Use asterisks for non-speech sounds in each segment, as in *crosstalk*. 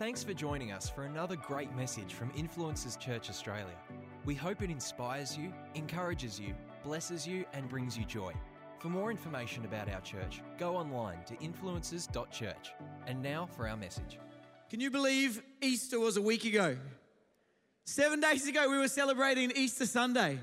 Thanks for joining us for another great message from Influencers Church Australia. We hope it inspires you, encourages you, blesses you, and brings you joy. For more information about our church, go online to influencers.church. And now for our message. Can you believe Easter was a week ago? Seven days ago, we were celebrating Easter Sunday.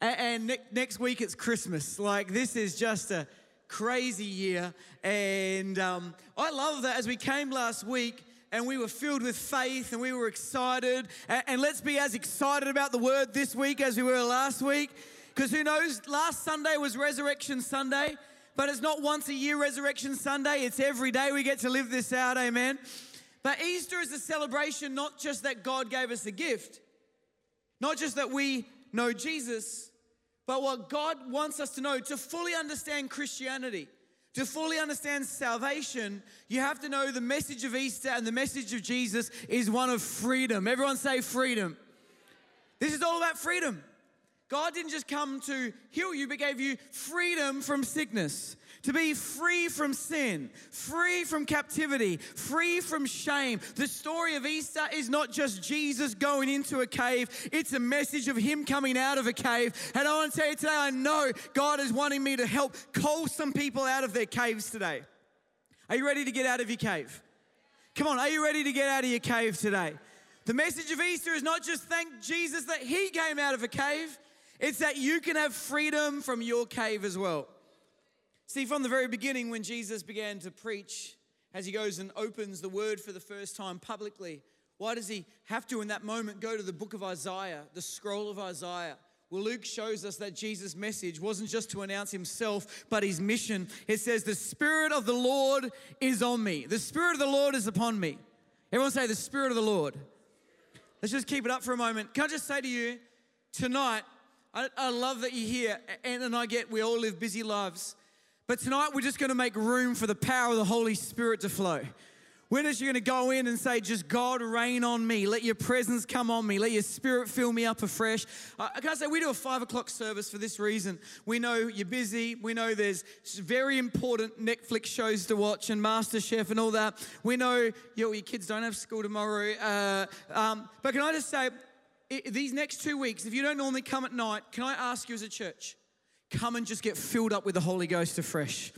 And ne- next week, it's Christmas. Like, this is just a crazy year. And um, I love that as we came last week, and we were filled with faith and we were excited. A- And let's be as excited about the word this week as we were last week. Because who knows, last Sunday was Resurrection Sunday, but it's not once a year Resurrection Sunday, it's every day we get to live this out, amen. But Easter is a celebration not just that God gave us a gift, not just that we know Jesus, but what God wants us to know to fully understand Christianity. To fully understand salvation, you have to know the message of Easter and the message of Jesus is one of freedom. Everyone say freedom. This is all about freedom. God didn't just come to heal you, but gave you freedom from sickness, to be free from sin, free from captivity, free from shame. The story of Easter is not just Jesus going into a cave, it's a message of Him coming out of a cave. And I want to tell you today, I know God is wanting me to help call some people out of their caves today. Are you ready to get out of your cave? Come on, are you ready to get out of your cave today? The message of Easter is not just thank Jesus that He came out of a cave, it's that you can have freedom from your cave as well. See, from the very beginning, when Jesus began to preach, as he goes and opens the word for the first time publicly, why does he have to, in that moment, go to the book of Isaiah, the scroll of Isaiah? Well, Luke shows us that Jesus' message wasn't just to announce himself, but his mission. It says, The Spirit of the Lord is on me. The Spirit of the Lord is upon me. Everyone say, The Spirit of the Lord. Let's just keep it up for a moment. Can I just say to you, tonight, I, I love that you're here. Ann and I get, we all live busy lives. But tonight, we're just going to make room for the power of the Holy Spirit to flow. We're just going to go in and say, just God, rain on me. Let your presence come on me. Let your spirit fill me up afresh. Uh, can I say, we do a five o'clock service for this reason. We know you're busy. We know there's very important Netflix shows to watch and MasterChef and all that. We know your, your kids don't have school tomorrow. Uh, um, but can I just say, i these next two weeks, if you don't normally come at night, can I ask you as a church, come and just get filled up with the Holy Ghost afresh.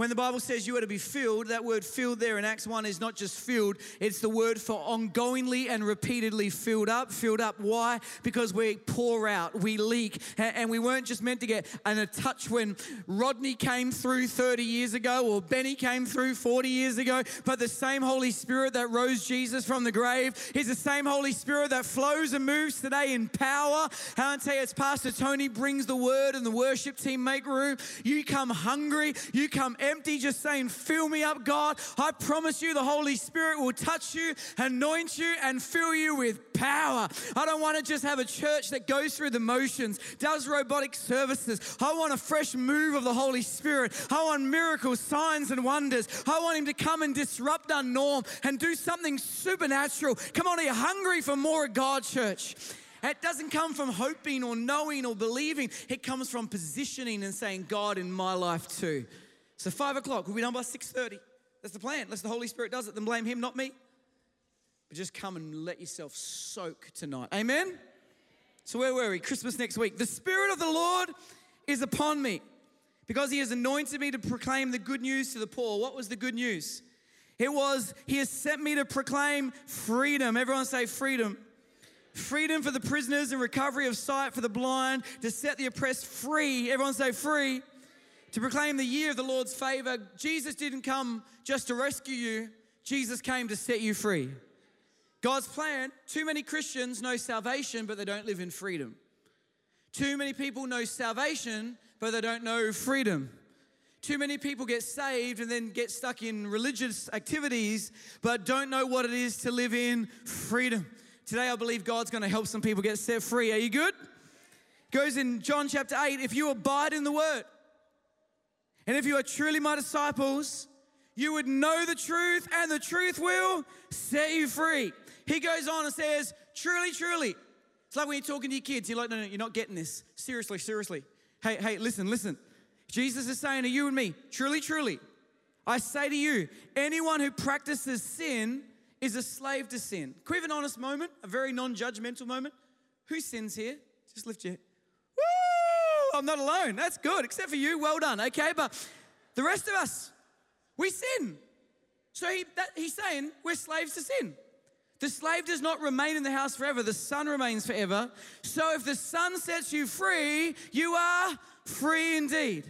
When the Bible says you are to be filled, that word filled there in Acts 1 is not just filled, it's the word for ongoingly and repeatedly filled up. Filled up. Why? Because we pour out, we leak, and we weren't just meant to get a touch when Rodney came through 30 years ago or Benny came through 40 years ago, but the same Holy Spirit that rose Jesus from the grave is the same Holy Spirit that flows and moves today in power. How and you, as Pastor Tony brings the word and the worship team make room, you come hungry, you come empty, just saying, Fill me up, God. I promise you, the Holy Spirit will touch you, anoint you, and fill you with power. I don't want to just have a church that goes through the motions, does robotic services. I want a fresh move of the Holy Spirit. I want miracles, signs, and wonders. I want Him to come and disrupt our norm and do something supernatural. Come on, are you hungry for more of God, church? It doesn't come from hoping or knowing or believing. It comes from positioning and saying, God in my life too. So five o'clock, we'll be done by 6.30. That's the plan. Unless the Holy Spirit does it, then blame him, not me. But just come and let yourself soak tonight. Amen? So where were we? Christmas next week. The Spirit of the Lord is upon me because he has anointed me to proclaim the good news to the poor. What was the good news? It was, he has sent me to proclaim freedom. Everyone say freedom. Freedom for the prisoners and recovery of sight for the blind, to set the oppressed free. Everyone say free. To proclaim the year of the Lord's favor. Jesus didn't come just to rescue you, Jesus came to set you free. God's plan, too many Christians know salvation, but they don't live in freedom. Too many people know salvation, but they don't know freedom. Too many people get saved and then get stuck in religious activities, but don't know what it is to live in freedom. Today, I believe God's going to help some people get set free. Are you good? Goes in John chapter 8 if you abide in the word, and if you are truly my disciples, you would know the truth, and the truth will set you free. He goes on and says, Truly, truly. It's like when you're talking to your kids, you're like, No, no, you're not getting this. Seriously, seriously. Hey, hey, listen, listen. Jesus is saying to you and me, Truly, truly. I say to you, anyone who practices sin is a slave to sin. Have an honest moment, a very non judgmental moment? Who sins here? Just lift your. Woo! I'm not alone. That's good, except for you. Well done. Okay, but the rest of us, we sin. So he, that, he's saying we're slaves to sin. The slave does not remain in the house forever, the son remains forever. So if the son sets you free, you are free indeed.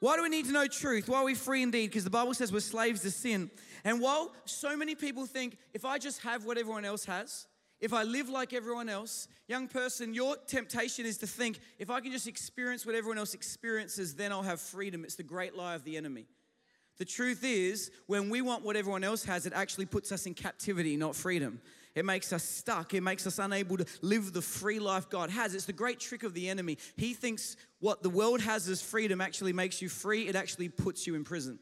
Why do we need to know truth? Why are we free indeed? Because the Bible says we're slaves to sin. And while so many people think if I just have what everyone else has, if I live like everyone else, young person, your temptation is to think if I can just experience what everyone else experiences, then I'll have freedom. It's the great lie of the enemy. The truth is, when we want what everyone else has, it actually puts us in captivity, not freedom. It makes us stuck. It makes us unable to live the free life God has. It's the great trick of the enemy. He thinks what the world has as freedom actually makes you free, it actually puts you in prison.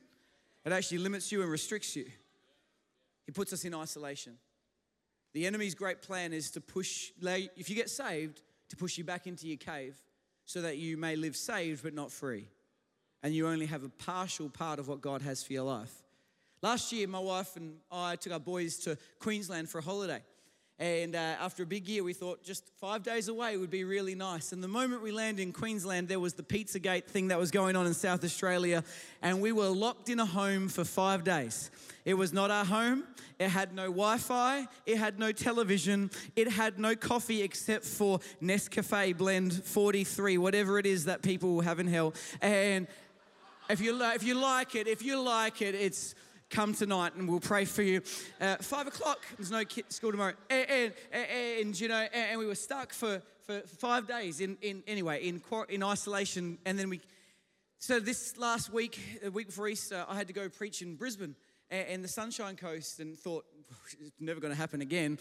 It actually limits you and restricts you. He puts us in isolation. The enemy's great plan is to push, if you get saved, to push you back into your cave so that you may live saved but not free. And you only have a partial part of what God has for your life. Last year, my wife and I took our boys to Queensland for a holiday. And uh, after a big year, we thought just five days away would be really nice. And the moment we landed in Queensland, there was the Pizzagate thing that was going on in South Australia. And we were locked in a home for five days. It was not our home. It had no Wi Fi. It had no television. It had no coffee except for Nescafe Blend 43, whatever it is that people have in hell. And if you, if you like it, if you like it, it's come tonight and we'll pray for you. Uh, five o'clock, there's no school tomorrow. And, and, and, and you know, and, we were stuck for, for five days in, in anyway, in, in isolation. And then we, so this last week, a week before Easter, I had to go preach in Brisbane and the Sunshine Coast and thought, it's never going to happen again.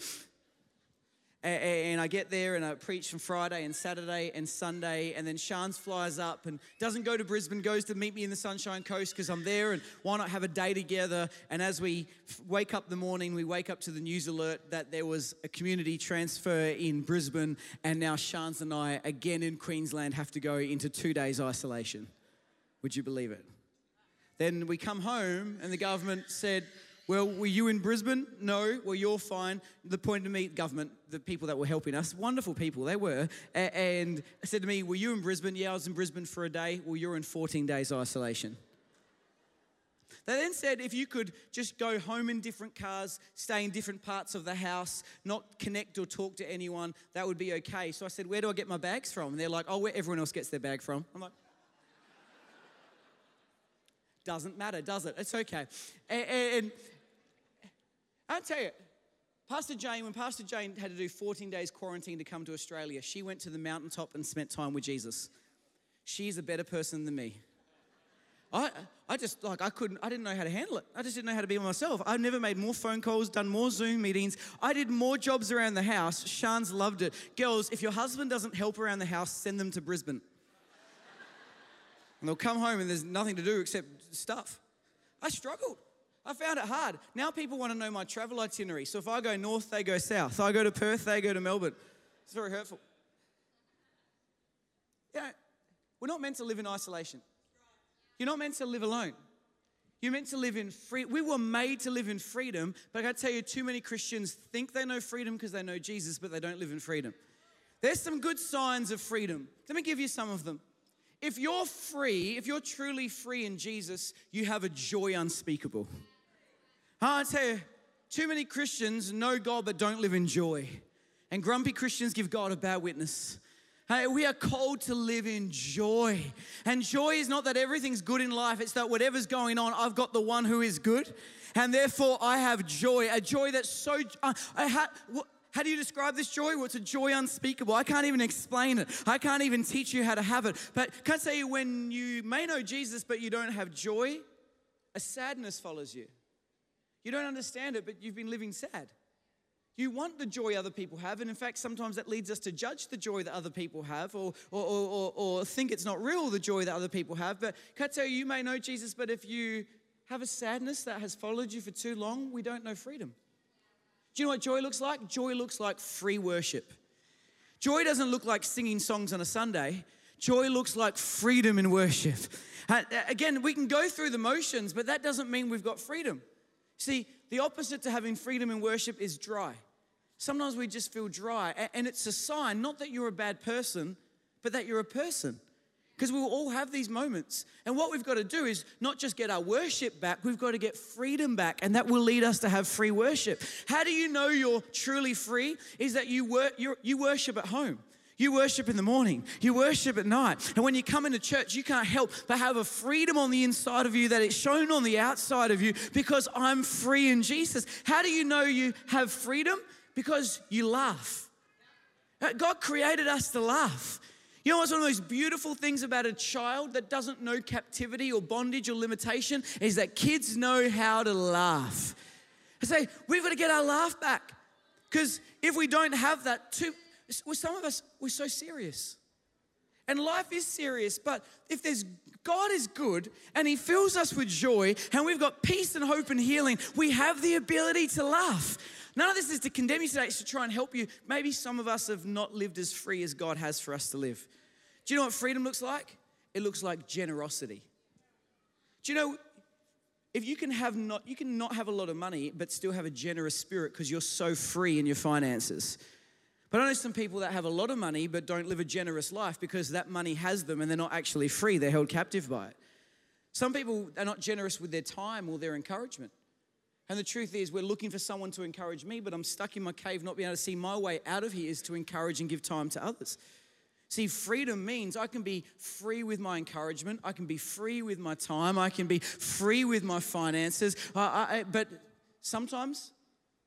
And I get there and I preach on Friday and Saturday and Sunday. And then Shans flies up and doesn't go to Brisbane, goes to meet me in the Sunshine Coast because I'm there. And why not have a day together? And as we wake up the morning, we wake up to the news alert that there was a community transfer in Brisbane. And now Shans and I, again in Queensland, have to go into two days isolation. Would you believe it? Then we come home and the government said, well, were you in Brisbane? No. Well, you're fine. The point to meet government, the people that were helping us, wonderful people, they were. And said to me, Were you in Brisbane? Yeah, I was in Brisbane for a day. Well, you're in 14 days isolation. They then said if you could just go home in different cars, stay in different parts of the house, not connect or talk to anyone, that would be okay. So I said, Where do I get my bags from? And they're like, Oh, where everyone else gets their bag from. I'm like, Doesn't matter, does it? It's okay. And, and I'll tell you, Pastor Jane, when Pastor Jane had to do 14 days quarantine to come to Australia, she went to the mountaintop and spent time with Jesus. She's a better person than me. I, I just like I couldn't I didn't know how to handle it. I just didn't know how to be myself. I've never made more phone calls, done more Zoom meetings. I did more jobs around the house. Shans loved it. Girls, if your husband doesn't help around the house, send them to Brisbane. and they'll come home and there's nothing to do except stuff. I struggled. I found it hard. Now people want to know my travel itinerary. So if I go north, they go south. So I go to Perth, they go to Melbourne. It's very hurtful. You know, we're not meant to live in isolation. You're not meant to live alone. You're meant to live in freedom. We were made to live in freedom, but I gotta tell you, too many Christians think they know freedom because they know Jesus, but they don't live in freedom. There's some good signs of freedom. Let me give you some of them. If you're free, if you're truly free in Jesus, you have a joy unspeakable. I you, too many Christians know God but don't live in joy. And grumpy Christians give God a bad witness. Hey, we are called to live in joy. And joy is not that everything's good in life, it's that whatever's going on, I've got the one who is good. And therefore, I have joy. A joy that's so. Uh, ha, how do you describe this joy? Well, it's a joy unspeakable. I can't even explain it. I can't even teach you how to have it. But can I you, when you may know Jesus, but you don't have joy, a sadness follows you. You don't understand it, but you've been living sad. You want the joy other people have, and in fact, sometimes that leads us to judge the joy that other people have or, or, or, or, think it's not real, the joy that other people have. But tell you, you may know Jesus, but if you have a sadness that has followed you for too long, we don't know freedom. Do you know what joy looks like? Joy looks like free worship. Joy doesn't look like singing songs on a Sunday. Joy looks like freedom in worship. Uh, uh, again, we can go through the motions, but that doesn't mean we've got freedom. See, the opposite to having freedom in worship is dry. Sometimes we just feel dry. And it's a sign, not that you're a bad person, but that you're a person. Because we will all have these moments. And what we've got to do is not just get our worship back, we've got to get freedom back. And that will lead us to have free worship. How do you know you're truly free? Is that you, wor- you worship at home. You worship in the morning, you worship at night. And when you come into church, you can't help but have a freedom on the inside of you that it's shown on the outside of you because I'm free in Jesus. How do you know you have freedom? Because you laugh. Uh, God created us to laugh. You know what's one of the most beautiful things about a child that doesn't know captivity or bondage or limitation is that kids know how to laugh. I say, we've got to get our laugh back. Because if we don't have that, too, well, some of us, we're so serious. And life is serious, but if there's God is good and He fills us with joy and we've got peace and hope and healing, we have the ability to laugh. None of this is to condemn you today, it's to try and help you. Maybe some of us have not lived as free as God has for us to live. Do you know what freedom looks like? It looks like generosity. Do you know if you can have not you can not have a lot of money but still have a generous spirit because you're so free in your finances? But I know some people that have a lot of money but don't live a generous life because that money has them and they're not actually free, they're held captive by it. Some people are not generous with their time or their encouragement. And the truth is, we're looking for someone to encourage me, but I'm stuck in my cave, not being able to see my way out of here is to encourage and give time to others. See, freedom means I can be free with my encouragement, I can be free with my time, I can be free with my finances. I, I, but sometimes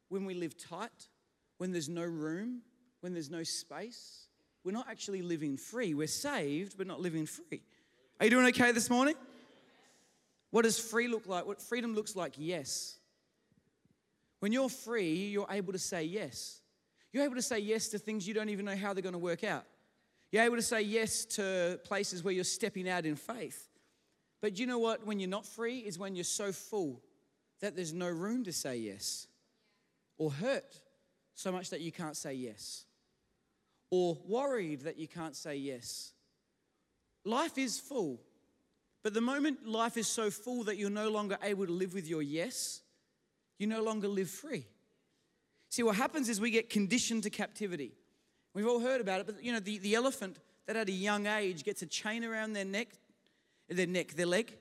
when we live tight, when there's no room, when there's no space, we're not actually living free. We're saved, but not living free. Are you doing okay this morning? What does free look like? What freedom looks like? Yes. When you're free, you're able to say yes. You're able to say yes to things you don't even know how they're going to work out. You're able to say yes to places where you're stepping out in faith. But you know what? When you're not free, is when you're so full that there's no room to say yes or hurt so much that you can't say yes or worried that you can't say yes. Life is full, but the moment life is so full that you're no longer able to live with your yes, you no longer live free. See, what happens is we get conditioned to captivity. We've all heard about it, but you know, the, the elephant that at a young age gets a chain around their neck, their neck, their leg,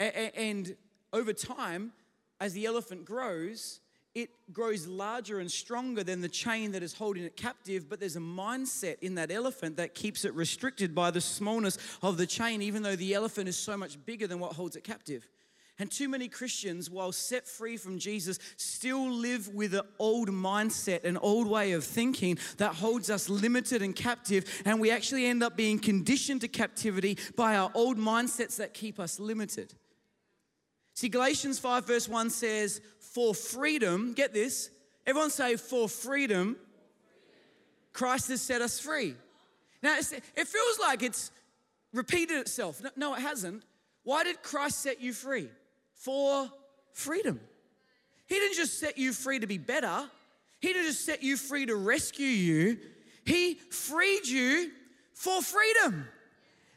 and over time, as the elephant grows, it grows larger and stronger than the chain that is holding it captive, but there's a mindset in that elephant that keeps it restricted by the smallness of the chain, even though the elephant is so much bigger than what holds it captive. And too many Christians, while set free from Jesus, still live with an old mindset, an old way of thinking that holds us limited and captive. And we actually end up being conditioned to captivity by our old mindsets that keep us limited. See, Galatians 5, verse 1 says, For freedom, get this, everyone say, For freedom, Christ has set us free. Now, it feels like it's repeated itself. No, it hasn't. Why did Christ set you free? For freedom. He didn't just set you free to be better, He didn't just set you free to rescue you, He freed you for freedom.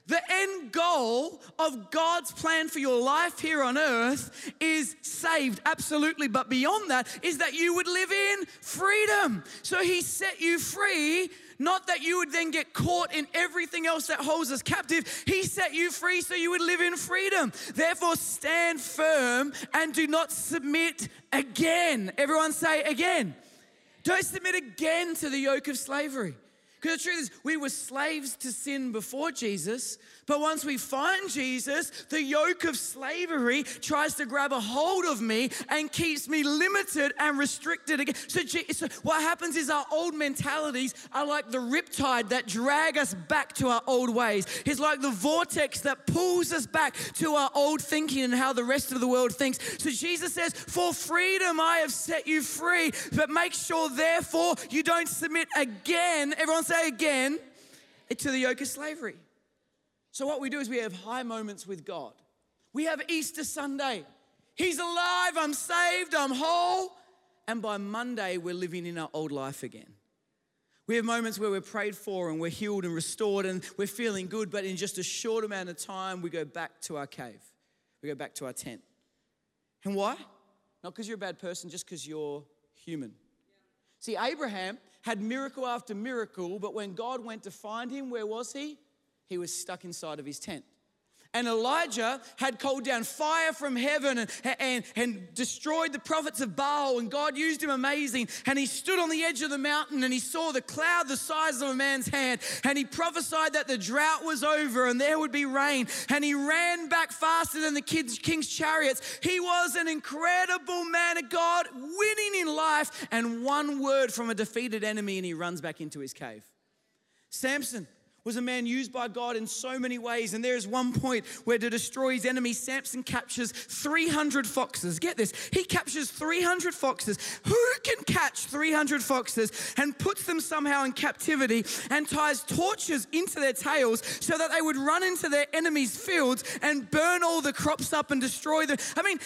The end goal of God's plan for your life here on earth is saved, absolutely. But beyond that, is that you would live in freedom. So He set you free, not that you would then get caught in everything else that holds us captive. He set you free so you would live in freedom. Therefore, stand firm and do not submit again. Everyone say again. Don't submit again to the yoke of slavery. Because the truth is, we were slaves to sin before Jesus, but once we find Jesus, the yoke of slavery tries to grab a hold of me and keeps me limited and restricted again. So, so, what happens is our old mentalities are like the riptide that drag us back to our old ways. It's like the vortex that pulls us back to our old thinking and how the rest of the world thinks. So Jesus says, For freedom I have set you free, but make sure therefore you don't submit again. Everyone say again to the yoke of slavery. So, what we do is we have high moments with God. We have Easter Sunday. He's alive, I'm saved, I'm whole. And by Monday, we're living in our old life again. We have moments where we're prayed for and we're healed and restored and we're feeling good, but in just a short amount of time, we go back to our cave. We go back to our tent. And why? Not because you're a bad person, just because you're human. See, Abraham had miracle after miracle, but when God went to find him, where was he? He was stuck inside of his tent. And Elijah had called down fire from heaven and, and, and destroyed the prophets of Baal, and God used him amazing. And he stood on the edge of the mountain and he saw the cloud the size of a man's hand. And he prophesied that the drought was over and there would be rain. And he ran back faster than the kids, king's chariots. He was an incredible man of God, winning in life. And one word from a defeated enemy, and he runs back into his cave. Samson was a man used by God in so many ways. And there is one point where to destroy his enemy, Samson captures 300 foxes. Get this, he captures 300 foxes. Who can catch 300 foxes and puts them somehow in captivity and ties torches into their tails so that they would run into their enemy's fields and burn all the crops up and destroy them? I mean,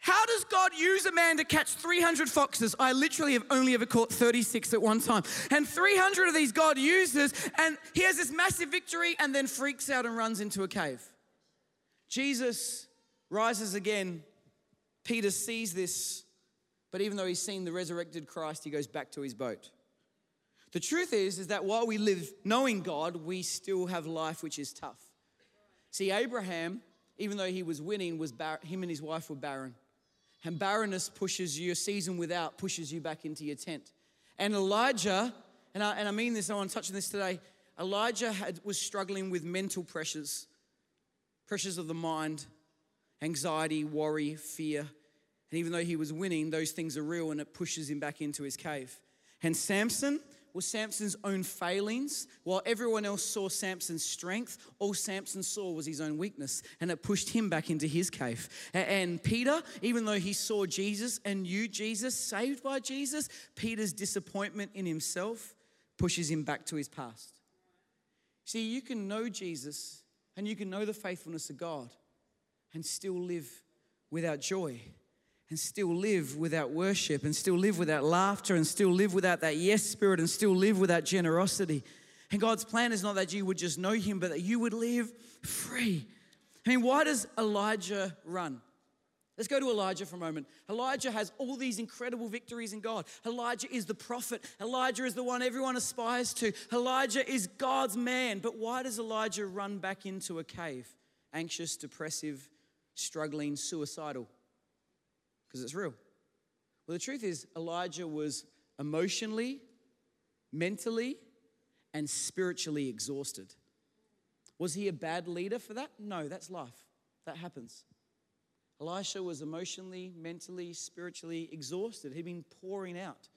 how does God use a man to catch 300 foxes? I literally have only ever caught 36 at one time. And 300 of these God uses, and he has this massive victory and then freaks out and runs into a cave. Jesus rises again. Peter sees this, but even though he's seen the resurrected Christ, he goes back to his boat. The truth is, is that while we live knowing God, we still have life which is tough. See, Abraham, even though he was winning, was bar- him and his wife were barren. And barrenness pushes you, a season without pushes you back into your tent. And Elijah, and I, and I mean this, I want to touch on this today. Elijah had, was struggling with mental pressures, pressures of the mind, anxiety, worry, fear. And even though he was winning, those things are real and it pushes him back into his cave. And Samson, was Samson's own failings. While everyone else saw Samson's strength, all Samson saw was his own weakness, and it pushed him back into his cave. And Peter, even though he saw Jesus and knew Jesus, saved by Jesus, Peter's disappointment in himself pushes him back to his past. See, you can know Jesus and you can know the faithfulness of God and still live without joy and still live without worship and still live without laughter and still live without that yes spirit and still live without generosity. And God's plan is not that you would just know Him, but that you would live free. I mean, why does Elijah run? Let's go to Elijah for a moment. Elijah has all these incredible victories in God. Elijah is the prophet. Elijah is the one everyone aspires to. Elijah is God's man. But why does Elijah run back into a cave? Anxious, depressive, struggling, suicidal because it's real. Well, the truth is, Elijah was emotionally, mentally, and spiritually exhausted. Was he a bad leader for that? No, that's life. That happens. Elisha was emotionally, mentally, spiritually exhausted. He'd been pouring out.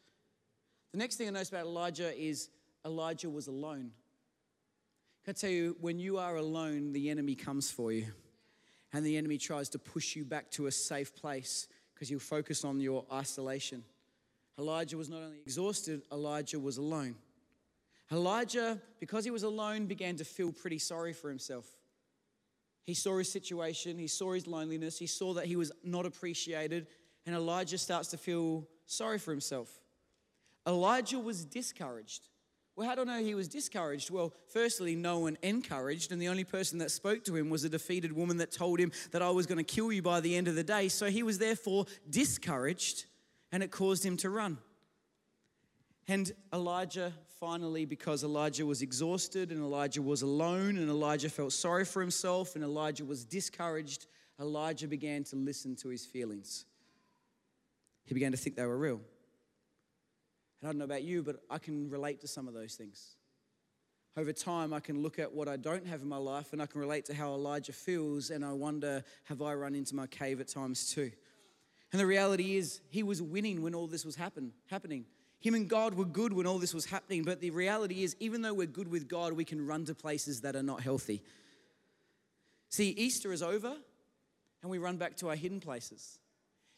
The next thing I notice about Elijah is Elijah was alone. Can I tell you, when you are alone, the enemy comes for you, and the enemy tries to push you back to a safe place because you'll focus on your isolation. Elijah was not only exhausted, Elijah was alone. Elijah, because he was alone, began to feel pretty sorry for himself. He saw his situation, he saw his loneliness, he saw that he was not appreciated, and Elijah starts to feel sorry for himself. Elijah was discouraged. Well, how do I know he was discouraged? Well, firstly, no one encouraged, and the only person that spoke to him was a defeated woman that told him that I was going to kill you by the end of the day. So he was therefore discouraged, and it caused him to run. And Elijah finally, because Elijah was exhausted and Elijah was alone and Elijah felt sorry for himself and Elijah was discouraged, Elijah began to listen to his feelings. He began to think they were real. And I don't know about you, but I can relate to some of those things. Over time, I can look at what I don't have in my life and I can relate to how Elijah feels, and I wonder, have I run into my cave at times too? And the reality is, he was winning when all this was happen, happening. Him and God were good when all this was happening, but the reality is, even though we're good with God, we can run to places that are not healthy. See, Easter is over, and we run back to our hidden places.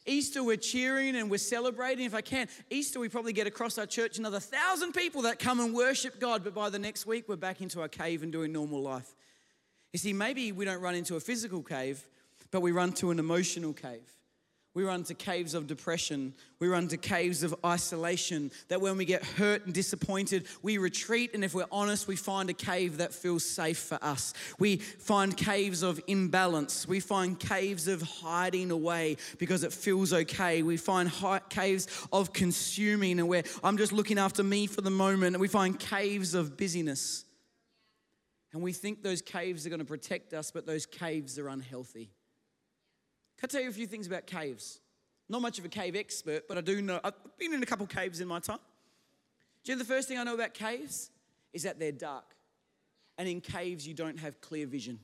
Easter, we're cheering and we're celebrating. If I can, Easter, we probably get across our church another thousand people that come and worship God, but by the next week, we're back into our cave and doing normal life. You see, maybe we don't run into a physical cave, but we run to an emotional cave. We run to caves of depression. We run to caves of isolation. That when we get hurt and disappointed, we retreat. And if we're honest, we find a cave that feels safe for us. We find caves of imbalance. We find caves of hiding away because it feels okay. We find caves of consuming and where I'm just looking after me for the moment. And we find caves of busyness. And we think those caves are going to protect us, but those caves are unhealthy. Can I tell you a few things about caves? Not much of a cave expert, but I do know. I've been in a couple caves in my time. Do you know the first thing I know about caves is that they're dark. And in caves, you don't have clear vision.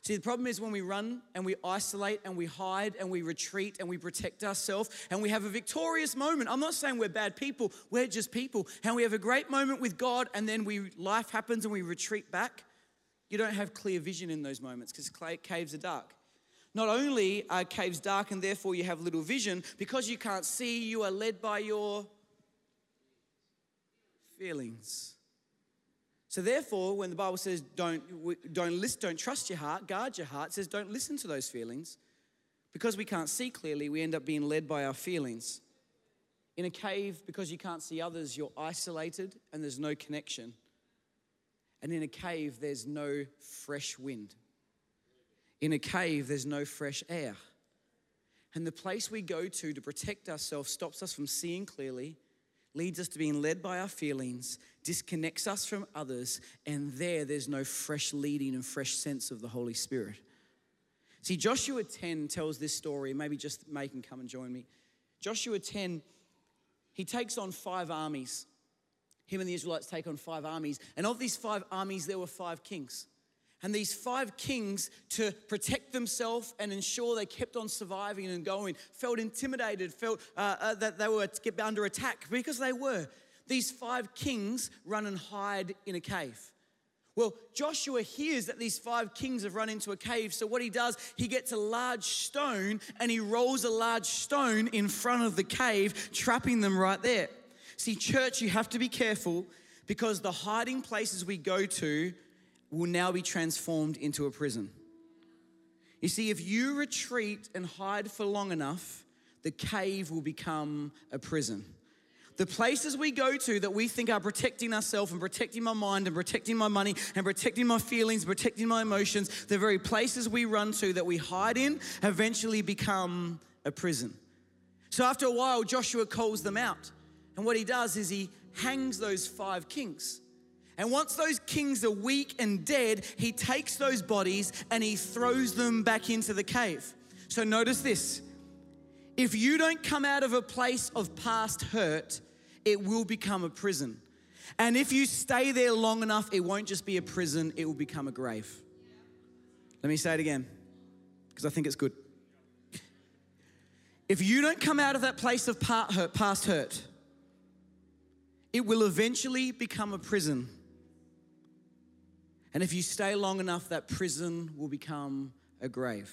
See, the problem is when we run and we isolate and we hide and we retreat and we protect ourselves and we have a victorious moment. I'm not saying we're bad people, we're just people. And we have a great moment with God and then we life happens and we retreat back. You don't have clear vision in those moments because caves are dark. Not only are caves dark and therefore you have little vision, because you can't see, you are led by your feelings. So therefore, when the Bible says don't, don't listen, don't trust your heart, guard your heart, says don't listen to those feelings. Because we can't see clearly, we end up being led by our feelings. In a cave, because you can't see others, you're isolated and there's no connection. And in a cave, there's no fresh wind. In a cave, there's no fresh air. And the place we go to to protect ourselves stops us from seeing clearly, leads us to being led by our feelings, disconnects us from others, and there, there's no fresh leading and fresh sense of the Holy Spirit. See, Joshua 10 tells this story. Maybe just make and come and join me. Joshua 10, he takes on five armies. Him and the Israelites take on five armies. And of these five armies, there were five kings. And these five kings, to protect themselves and ensure they kept on surviving and going, felt intimidated, felt uh, uh, that they were under attack because they were. These five kings run and hide in a cave. Well, Joshua hears that these five kings have run into a cave. So, what he does, he gets a large stone and he rolls a large stone in front of the cave, trapping them right there. See, church, you have to be careful because the hiding places we go to will now be transformed into a prison. You see, if you retreat and hide for long enough, the cave will become a prison. The places we go to that we think are protecting ourselves and protecting my mind and protecting my money and protecting my feelings, protecting my emotions, the very places we run to that we hide in eventually become a prison. So after a while, Joshua calls them out. And what he does is he hangs those five kings. And once those kings are weak and dead, he takes those bodies and he throws them back into the cave. So notice this if you don't come out of a place of past hurt, it will become a prison. And if you stay there long enough, it won't just be a prison, it will become a grave. Let me say it again, because I think it's good. If you don't come out of that place of past hurt, it will eventually become a prison. And if you stay long enough, that prison will become a grave.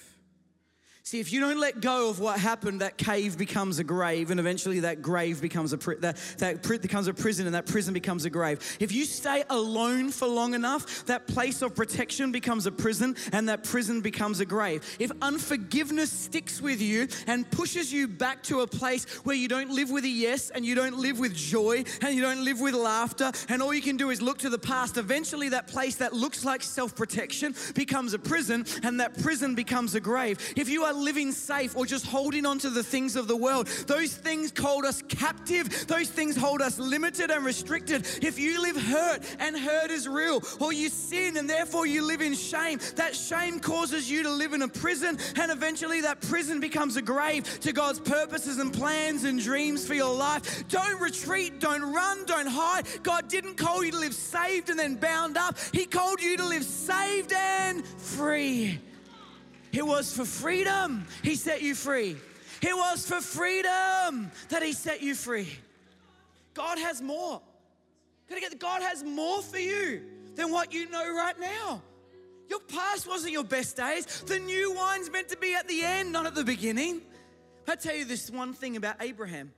See, if you don't let go of what happened, that cave becomes a grave, and eventually that grave becomes a pri- that, that becomes a prison, and that prison becomes a grave. If you stay alone for long enough, that place of protection becomes a prison, and that prison becomes a grave. If unforgiveness sticks with you and pushes you back to a place where you don't live with a yes, and you don't live with joy, and you don't live with laughter, and all you can do is look to the past, eventually that place that looks like self protection becomes a prison, and that prison becomes a grave. If you are living safe or just holding on to the things of the world. Those things hold us captive, those things hold us limited and restricted. If you live hurt and hurt is real, or you sin and therefore you live in shame, that shame causes you to live in a prison, and eventually that prison becomes a grave to God's purposes and plans and dreams for your life. Don't retreat, don't run, don't hide. God didn't call you to live saved and then bound up, He called you to live saved and free. It was for freedom He set you free. It was for freedom that He set you free. God has more. God has more for you than what you know right now. Your past wasn't your best days. The new wine's meant to be at the end, not at the beginning. I tell you this one thing about Abraham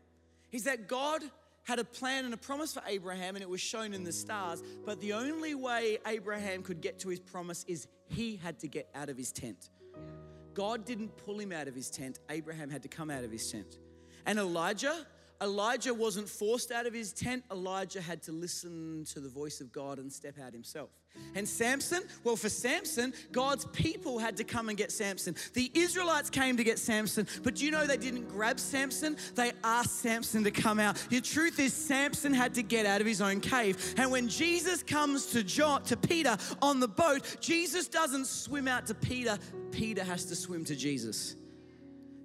is that God had a plan and a promise for Abraham, and it was shown in the stars. But the only way Abraham could get to his promise is he had to get out of his tent. God didn't pull him out of his tent, Abraham had to come out of his tent. And Elijah, Elijah wasn't forced out of his tent. Elijah had to listen to the voice of God and step out himself. And Samson, well, for Samson, God's people had to come and get Samson. The Israelites came to get Samson, but you know they didn't grab Samson? They asked Samson to come out. The truth is, Samson had to get out of his own cave. And when Jesus comes to John, to Peter on the boat, Jesus doesn't swim out to Peter, Peter has to swim to Jesus.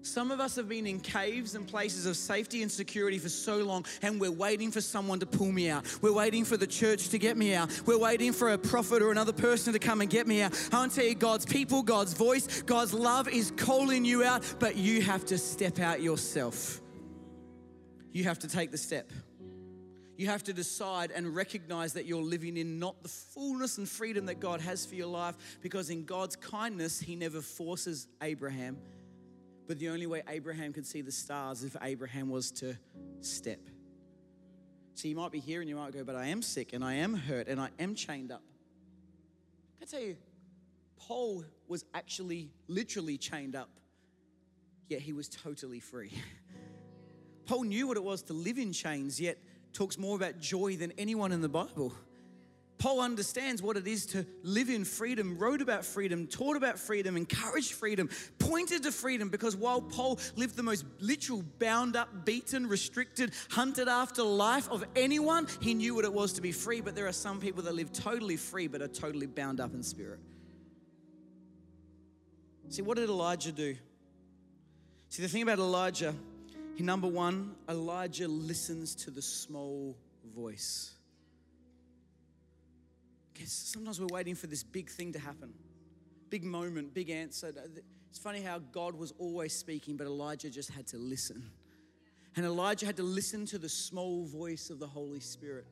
Some of us have been in caves and places of safety and security for so long, and we're waiting for someone to pull me out. We're waiting for the church to get me out. We're waiting for a prophet or another person to come and get me out. I want to tell you, God's people, God's voice, God's love is calling you out, but you have to step out yourself. You have to take the step. You have to decide and recognize that you're living in not the fullness and freedom that God has for your life, because in God's kindness, He never forces Abraham but the only way Abraham could see the stars is if Abraham was to step. So you might be here and you might go, but I am sick and I am hurt and I am chained up. I tell you, Paul was actually literally chained up, yet he was totally free. *laughs* Paul knew what it was to live in chains, yet talks more about joy than anyone in the Bible. Paul understands what it is to live in freedom, wrote about freedom, taught about freedom, encouraged freedom, pointed to freedom because while Paul lived the most literal, bound up, beaten, restricted, hunted after life of anyone, he knew what it was to be free. But there are some people that live totally free but are totally bound up in spirit. See, what did Elijah do? See, the thing about Elijah, he, number one, Elijah listens to the small voice sometimes we're waiting for this big thing to happen, big moment, big answer. It's funny how God was always speaking, but Elijah just had to listen. And Elijah had to listen to the small voice of the Holy Spirit.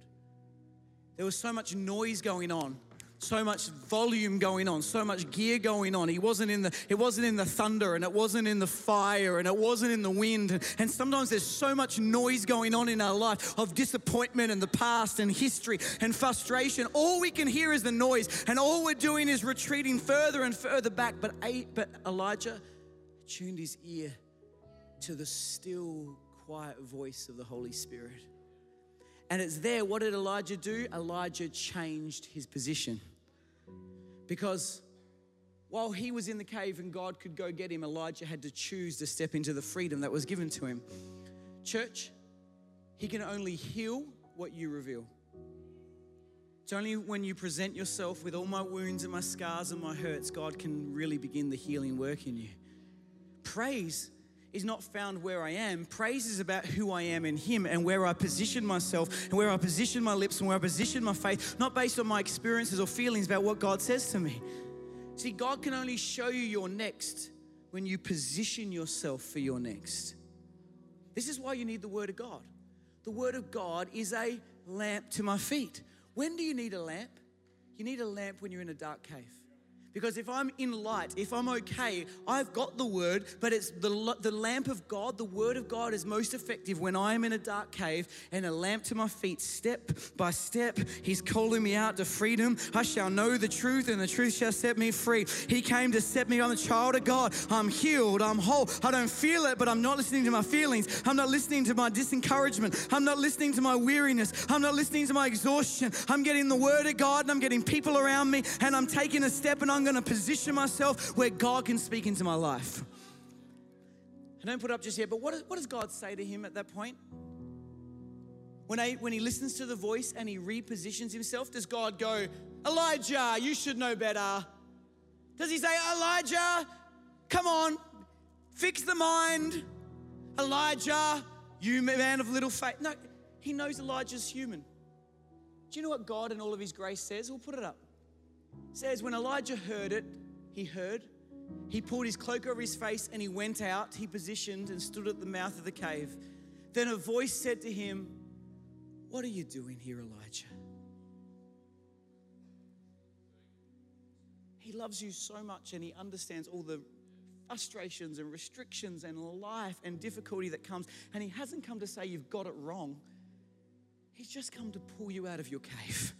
There was so much noise going on so much volume going on, so much gear going on. He wasn't in the, it wasn't in the thunder and it wasn't in the fire and it wasn't in the wind. And sometimes there's so much noise going on in our life of disappointment and the past and history and frustration. All we can hear is the noise, and all we're doing is retreating further and further back. But, but Elijah tuned his ear to the still, quiet voice of the Holy Spirit. And it's there, what did Elijah do? Elijah changed his position. Because while he was in the cave and God could go get him, Elijah had to choose to step into the freedom that was given to him. Church, he can only heal what you reveal. It's only when you present yourself with all my wounds and my scars and my hurts, God can really begin the healing work in you. Praise is not found where I am. Praise is about who I am in Him and where I position myself and where I position my lips and where I position my faith, not based on my experiences or feelings about what God says to me. See, God can only show you your next when you position yourself for your next. This is why you need the Word of God. The Word of God is a lamp to my feet. When do you need a lamp? You need a lamp when you're in a dark cave. Because if I'm in light, if I'm okay, I've got the word, but it's the, the lamp of God, the word of God is most effective when I am in a dark cave and a lamp to my feet, step by step. He's calling me out to freedom. I shall know the truth, and the truth shall set me free. He came to set me on the child of God. I'm healed, I'm whole. I don't feel it, but I'm not listening to my feelings. I'm not listening to my disencouragement. I'm not listening to my weariness. I'm not listening to my exhaustion. I'm getting the word of God, and I'm getting people around me, and I'm taking a step, and I'm going to position myself where God can speak into my life. I don't put up just yet, but what, what does God say to him at that point? When, I, when he listens to the voice and he repositions himself, does God go, Elijah, you should know better? Does he say, Elijah, come on, fix the mind? Elijah, you man of little faith. No, he knows Elijah's human. Do you know what God and all of his grace says? We'll put it up says when Elijah heard it, he heard. He pulled his cloak over his face and he went out. He positioned and stood at the mouth of the cave. Then a voice said to him, What are you doing here, Elijah? He loves you so much and he understands all the frustrations and restrictions and life and difficulty that comes. And he hasn't come to say you've got it wrong, he's just come to pull you out of your cave.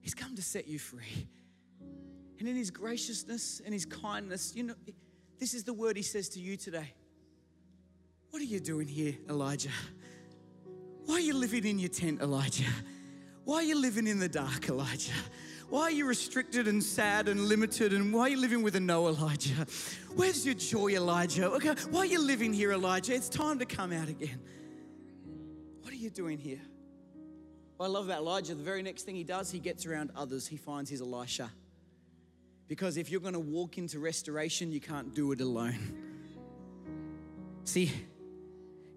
He's come to set you free. And in His graciousness and His kindness, you know, This is the word he says to you today. What are you doing here, Elijah? Why are you living in your tent, Elijah? Why are you living in the dark, Elijah? Why are you restricted and sad and limited? And why are you living with a no, Elijah? Where's your joy, Elijah? Okay, why are you living here, Elijah? It's time to come out again. What are you doing here? What I love about Elijah, the very next thing he does, he gets around others. He finds his Elisha. Because if you're going to walk into restoration, you can't do it alone. See,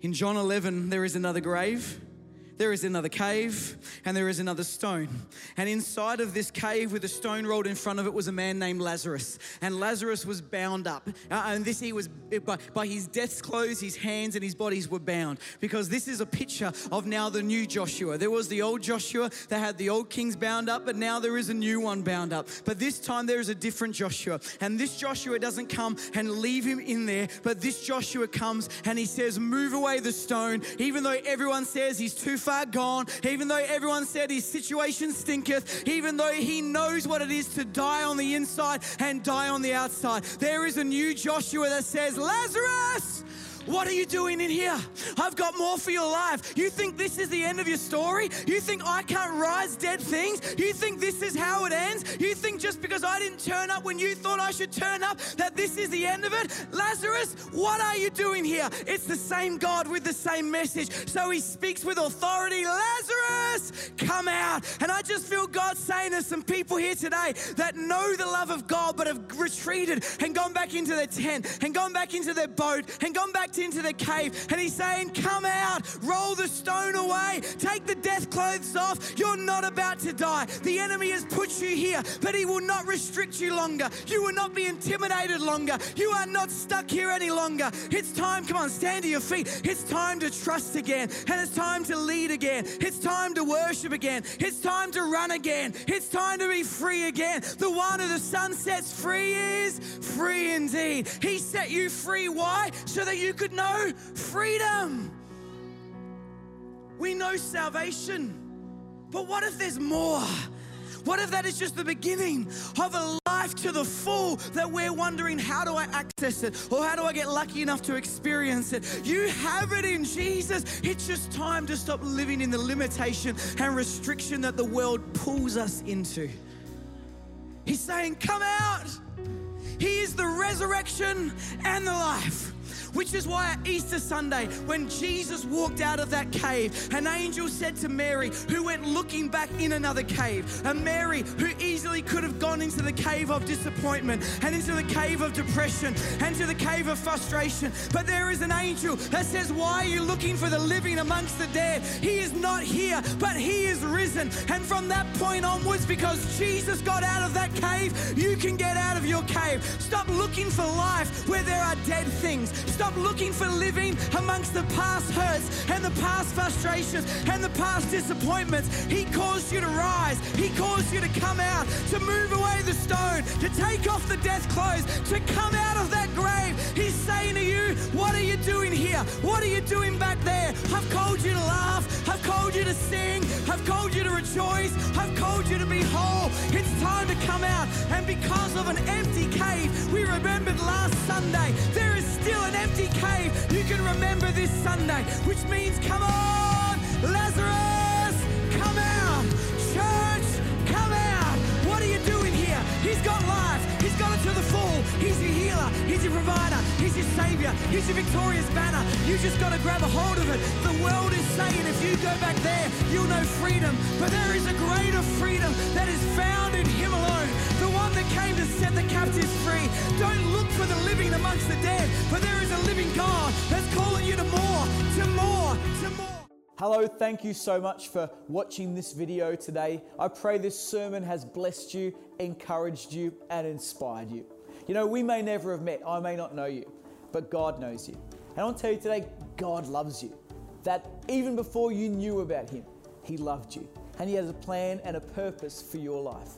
in John 11, there is another grave there is another cave and there is another stone. And inside of this cave with a stone rolled in front of it was a man named Lazarus. And Lazarus was bound up. Uh, and this he was by, by his death's clothes, his hands and his bodies were bound. Because this is a picture of now the new Joshua. There was the old Joshua that had the old kings bound up, but now there is a new one bound up. But this time there is a different Joshua. And this Joshua doesn't come and leave him in there, but this Joshua comes and he says, Move away the stone, even though everyone says he's too far far gone, even though everyone said his situation stinketh, even though he knows what it is to die on the inside and die on the outside. There is a new Joshua that says, Lazarus, what are you doing in here? I've got more for your life. You think this is the end of your story? You think I can't rise dead things? You think this is how it ends? You think just because I didn't turn up when you thought I should turn up that this is the end of it? Lazarus, what are you doing here? It's the same God with the same message. So he speaks with authority Lazarus, come out. And I just feel God saying to some people here today that know the love of God but have retreated and gone back into their tent and gone back into their boat and gone back into the cave and he's saying, Come out, roll the stone away, take the death clothes off. You're not about to die. The enemy has put you here, but he will not restrict you longer. You will not be intimidated longer. You are not stuck here any longer. It's time, come on, stand to your feet. It's time to trust again, and it's time to lead again. It's time to worship again. It's time to run again. It's time to be free again. The one who the Son sets free is free indeed. He set you free. Why? So that you could know freedom. We know salvation, but what if there's more? What if that is just the beginning of a life to the full that we're wondering, how do I access it? Or how do I get lucky enough to experience it? You have it in Jesus. It's just time to stop living in the limitation and restriction that the world pulls us into. He's saying, Come out. He is the resurrection and the life. Which is why at Easter Sunday, when Jesus walked out of that cave, an angel said to Mary, who went looking back in another cave, and Mary, who easily could have gone into the cave of disappointment and into the cave of depression and to the cave of frustration. But there is an angel that says, Why are you looking for the living amongst the dead? He is not here, but he is risen. And from that point onwards, because Jesus got out of that cave, you can get out of your cave. Stop looking for life where there are dead things. Stop looking for living amongst the past hurts and the past frustrations and the past disappointments. He caused you to rise. He caused you to come out, to move away the stone, to take off the death clothes, to come out of that grave. He's saying to you, What are you doing here? What are you doing back there? I've called you to laugh. I've called you to sing. I've called you to rejoice. I've called you to be whole. It's time to come out. And because of an empty cave, we remembered last Sunday, there is still an empty empty cave, you can remember this Sunday, which means come on, Lazarus, come out. Church, come out. What are you doing here? He's got life. He's got it to the full. He's your healer. He's your provider. He's your savior. He's your victorious banner. You just got to grab a hold of it. The world is saying if you go back there, you'll know freedom. But there is a greater freedom that is found that came to set the captives free. Don't look for the living amongst the dead, but there is a living God that's calling you to more, to more, to more. Hello, thank you so much for watching this video today. I pray this sermon has blessed you, encouraged you, and inspired you. You know, we may never have met, I may not know you, but God knows you. And I want to tell you today, God loves you. That even before you knew about Him, He loved you. And He has a plan and a purpose for your life.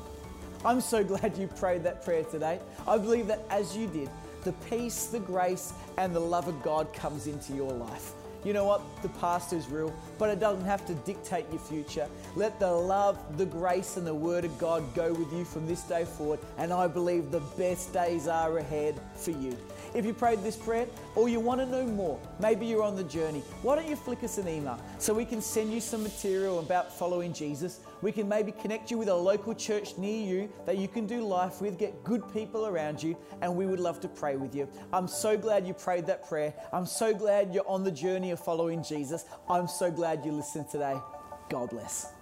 I'm so *laughs* glad you prayed that prayer today. I believe that as you did, the peace, the grace, and the love of God comes into your life. You know what? The past is real, but it doesn't have to dictate your future. Let the love, the grace, and the Word of God go with you from this day forward, and I believe the best days are ahead for you. If you prayed this prayer or you want to know more, maybe you're on the journey, why don't you flick us an email so we can send you some material about following Jesus? We can maybe connect you with a local church near you that you can do life with, get good people around you, and we would love to pray with you. I'm so glad you prayed that prayer. I'm so glad you're on the journey of following Jesus. I'm so glad you listened today. God bless.